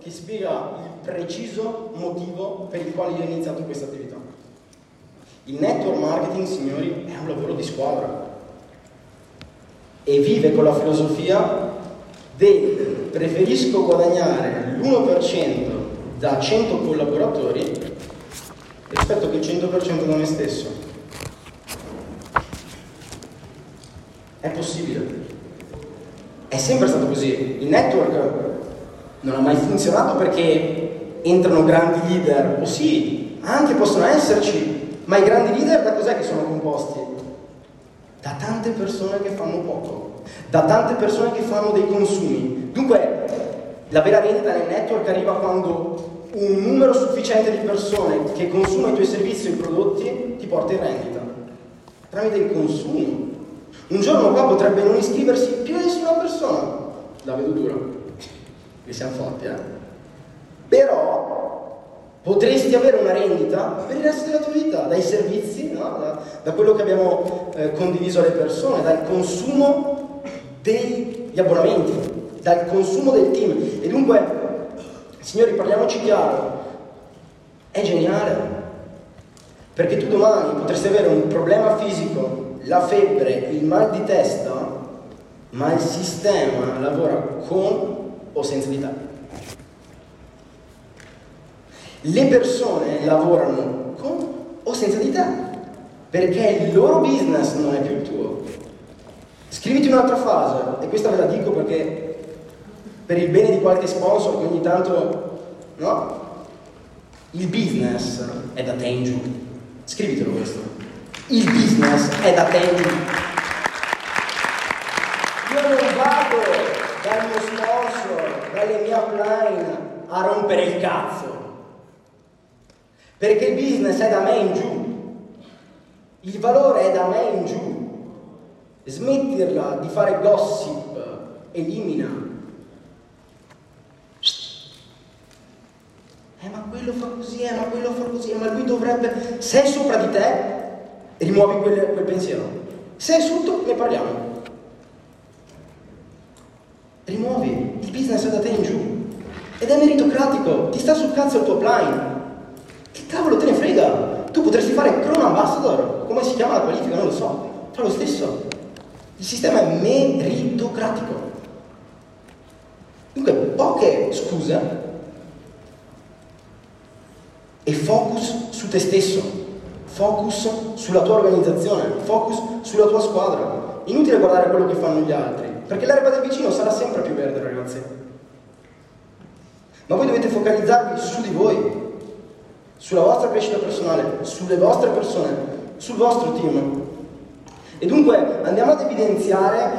che spiega il preciso motivo per il quale io ho iniziato questa attività. Il network marketing, signori, è un lavoro di squadra e vive con la filosofia del preferisco guadagnare l'1% da 100 collaboratori rispetto che il 100% da me stesso. È possibile. È sempre stato così. Il network non ha mai funzionato perché entrano grandi leader, o sì, anche possono esserci, ma i grandi leader da cos'è che sono composti? Da tante persone che fanno poco, da tante persone che fanno dei consumi. Dunque, la vera vendita nel network arriva quando un numero sufficiente di persone che consuma i tuoi servizi o i prodotti ti porta in rendita tramite il consumo. Un giorno qua potrebbe non iscriversi più nessuna persona, la vedo dura, che siamo forti, eh? Però potresti avere una rendita per il resto della tua vita, dai servizi, no? da, da, quello che abbiamo eh, condiviso alle persone, dal consumo degli abbonamenti, dal consumo del team. E dunque Signori, parliamoci chiaro, è geniale, perché tu domani potresti avere un problema fisico, la febbre, il mal di testa, ma il sistema lavora con o senza di te. Le persone lavorano con o senza di te, perché il loro business non è più il tuo. Scriviti un'altra frase, e questa ve la dico perché per il bene di qualche sponsor che ogni tanto, no? Il business è da te in giù. Scrivitelo questo. Il business è da te in giù. Io non vado dal mio sponsor, dalle mie upline a rompere il cazzo. Perché il business è da me in giù. Il valore è da me in giù. Smetterla di fare gossip elimina Eh ma quello fa così, eh ma quello fa così, eh, ma lui dovrebbe... Se è sopra di te, rimuovi quel, quel pensiero. Se è sotto, ne parliamo. Rimuovi, il business è da te in giù. Ed è meritocratico, ti sta sul cazzo il tuo upline. Che cavolo te ne frega? Tu potresti fare Chrome Ambassador, come si chiama la qualifica, non lo so. Fa lo stesso. Il sistema è meritocratico. Dunque, poche scuse e focus su te stesso, focus sulla tua organizzazione, focus sulla tua squadra. Inutile guardare quello che fanno gli altri, perché l'erba del vicino sarà sempre più verde, ragazzi. Ma voi dovete focalizzarvi su di voi, sulla vostra crescita personale, sulle vostre persone, sul vostro team. E dunque andiamo ad evidenziare